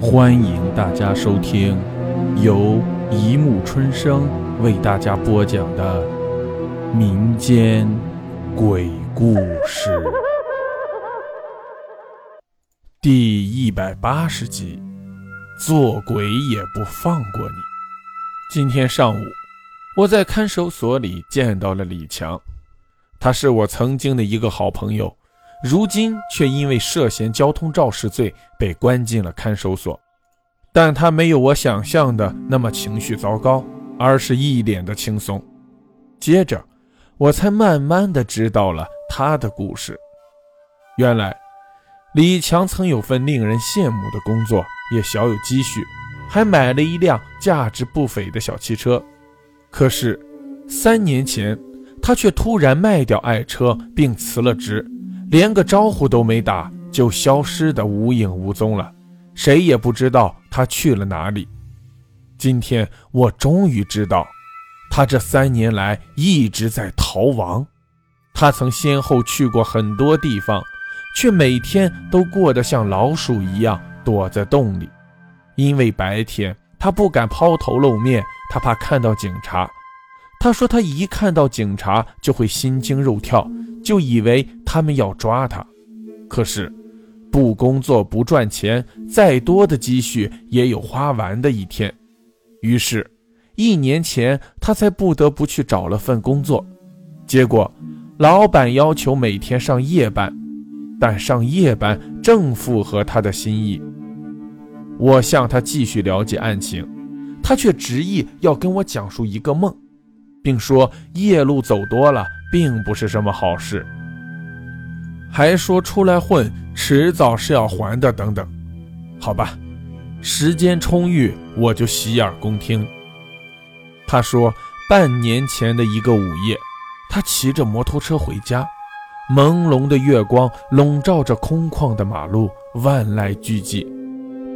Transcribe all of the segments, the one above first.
欢迎大家收听由一木春生为大家播讲的民间鬼故事第一百八十集。做鬼也不放过你。今天上午，我在看守所里见到了李强，他是我曾经的一个好朋友。如今却因为涉嫌交通肇事罪被关进了看守所，但他没有我想象的那么情绪糟糕，而是一脸的轻松。接着，我才慢慢的知道了他的故事。原来，李强曾有份令人羡慕的工作，也小有积蓄，还买了一辆价值不菲的小汽车。可是，三年前，他却突然卖掉爱车，并辞了职。连个招呼都没打，就消失得无影无踪了，谁也不知道他去了哪里。今天我终于知道，他这三年来一直在逃亡。他曾先后去过很多地方，却每天都过得像老鼠一样躲在洞里，因为白天他不敢抛头露面，他怕看到警察。他说他一看到警察就会心惊肉跳。就以为他们要抓他，可是不工作不赚钱，再多的积蓄也有花完的一天。于是，一年前他才不得不去找了份工作。结果，老板要求每天上夜班，但上夜班正符合他的心意。我向他继续了解案情，他却执意要跟我讲述一个梦，并说夜路走多了。并不是什么好事，还说出来混，迟早是要还的。等等，好吧，时间充裕，我就洗耳恭听。他说，半年前的一个午夜，他骑着摩托车回家，朦胧的月光笼罩着空旷的马路，万籁俱寂，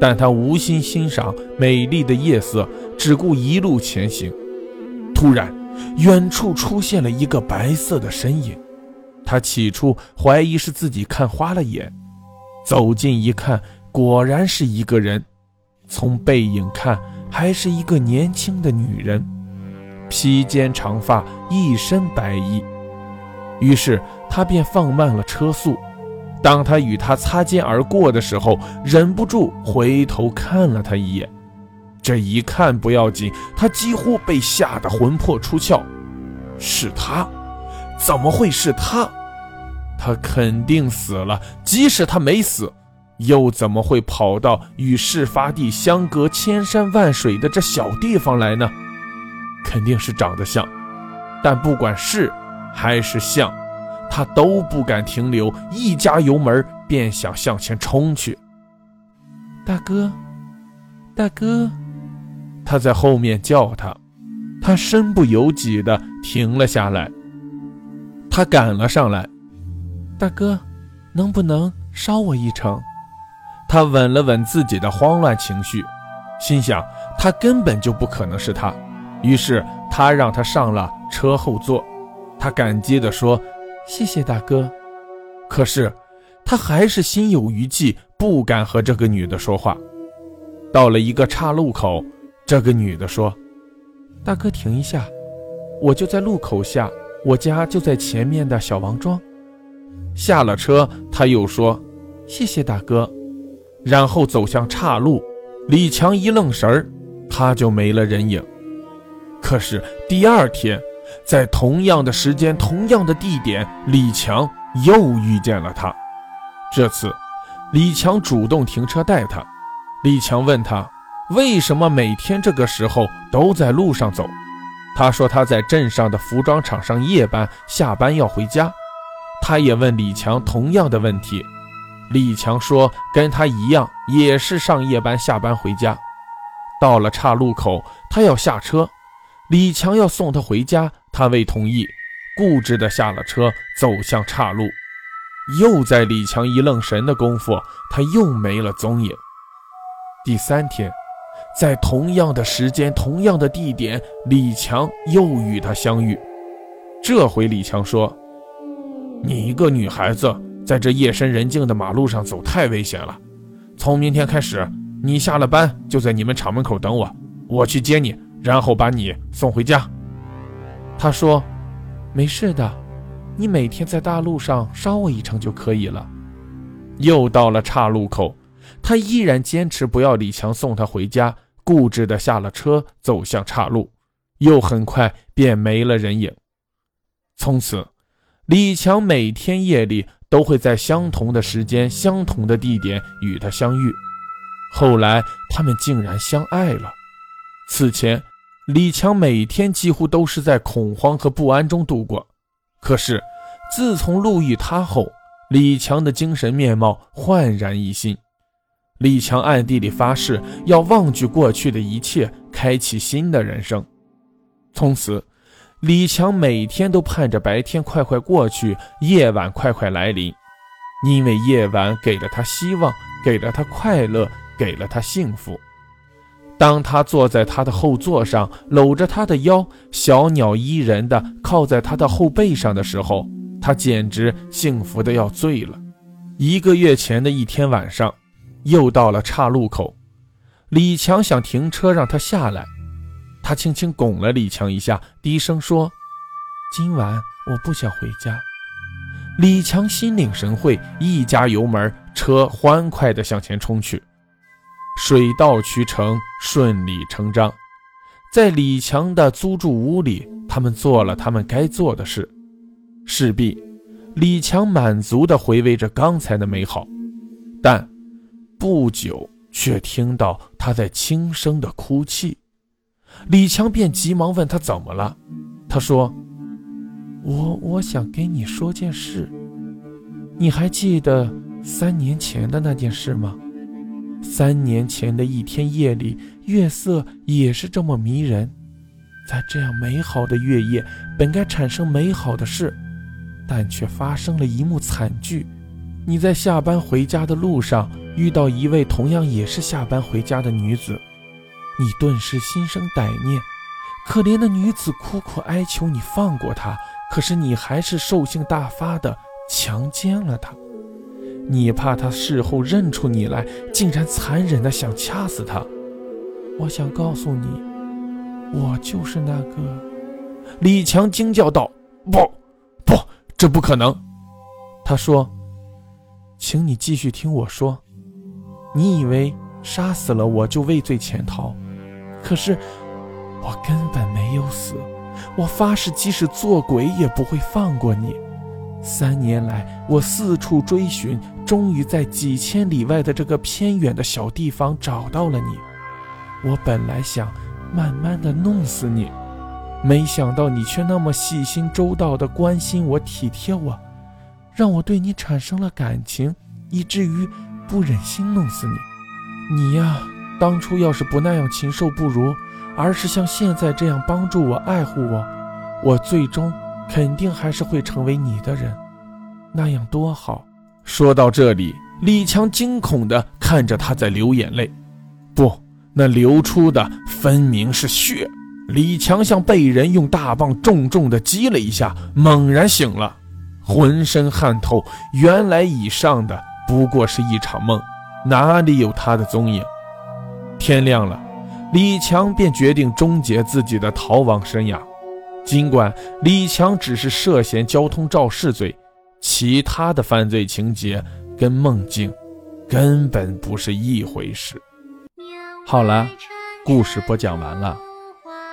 但他无心欣赏美丽的夜色，只顾一路前行。突然。远处出现了一个白色的身影，他起初怀疑是自己看花了眼，走近一看，果然是一个人。从背影看，还是一个年轻的女人，披肩长发，一身白衣。于是他便放慢了车速。当他与她擦肩而过的时候，忍不住回头看了他一眼。这一看不要紧，他几乎被吓得魂魄出窍。是他？怎么会是他？他肯定死了。即使他没死，又怎么会跑到与事发地相隔千山万水的这小地方来呢？肯定是长得像。但不管是还是像，他都不敢停留，一加油门便想向前冲去。大哥，大哥。他在后面叫他，他身不由己地停了下来。他赶了上来，大哥，能不能捎我一程？他稳了稳自己的慌乱情绪，心想他根本就不可能是他，于是他让他上了车后座。他感激地说：“谢谢大哥。”可是他还是心有余悸，不敢和这个女的说话。到了一个岔路口。这个女的说：“大哥，停一下，我就在路口下，我家就在前面的小王庄。”下了车，他又说：“谢谢大哥。”然后走向岔路。李强一愣神儿，他就没了人影。可是第二天，在同样的时间、同样的地点，李强又遇见了他。这次，李强主动停车带他。李强问他。为什么每天这个时候都在路上走？他说他在镇上的服装厂上夜班，下班要回家。他也问李强同样的问题。李强说跟他一样，也是上夜班，下班回家。到了岔路口，他要下车，李强要送他回家，他未同意，固执的下了车，走向岔路。又在李强一愣神的功夫，他又没了踪影。第三天。在同样的时间、同样的地点，李强又与他相遇。这回李强说：“你一个女孩子在这夜深人静的马路上走太危险了，从明天开始你下了班就在你们厂门口等我，我去接你，然后把你送回家。”他说：“没事的，你每天在大路上捎我一程就可以了。”又到了岔路口，他依然坚持不要李强送他回家，固执地下了车，走向岔路，又很快便没了人影。从此，李强每天夜里都会在相同的时间、相同的地点与他相遇。后来，他们竟然相爱了。此前，李强每天几乎都是在恐慌和不安中度过。可是，自从路遇他后，李强的精神面貌焕然一新。李强暗地里发誓要忘记过去的一切，开启新的人生。从此，李强每天都盼着白天快快过去，夜晚快快来临，因为夜晚给了他希望，给了他快乐，给了他幸福。当他坐在他的后座上，搂着他的腰，小鸟依人的靠在他的后背上的时候，他简直幸福的要醉了。一个月前的一天晚上，又到了岔路口，李强想停车让他下来。他轻轻拱了李强一下，低声说：“今晚我不想回家。”李强心领神会，一加油门，车欢快地向前冲去。水到渠成，顺理成章。在李强的租住屋里，他们做了他们该做的事。势必，李强满足地回味着刚才的美好，但不久却听到他在轻声的哭泣。李强便急忙问他怎么了。他说：“我我想跟你说件事。你还记得三年前的那件事吗？三年前的一天夜里，月色也是这么迷人。在这样美好的月夜，本该产生美好的事，但却发生了一幕惨剧。你在下班回家的路上，遇到一位同样也是下班回家的女子。”你顿时心生歹念，可怜的女子苦苦哀求你放过她，可是你还是兽性大发的强奸了她。你怕她事后认出你来，竟然残忍的想掐死她。我想告诉你，我就是那个。李强惊叫道：“不，不，这不可能！”他说：“请你继续听我说，你以为杀死了我就畏罪潜逃？”可是，我根本没有死。我发誓，即使做鬼也不会放过你。三年来，我四处追寻，终于在几千里外的这个偏远的小地方找到了你。我本来想慢慢的弄死你，没想到你却那么细心周到的关心我、体贴我，让我对你产生了感情，以至于不忍心弄死你。你呀。当初要是不那样禽兽不如，而是像现在这样帮助我、爱护我，我最终肯定还是会成为你的人，那样多好。说到这里，李强惊恐地看着他在流眼泪，不，那流出的分明是血。李强像被人用大棒重重地击了一下，猛然醒了，浑身汗透。原来以上的不过是一场梦，哪里有他的踪影？天亮了，李强便决定终结自己的逃亡生涯。尽管李强只是涉嫌交通肇事罪，其他的犯罪情节跟梦境根本不是一回事。好了，故事播讲完了，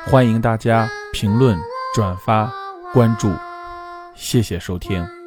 欢迎大家评论、转发、关注，谢谢收听。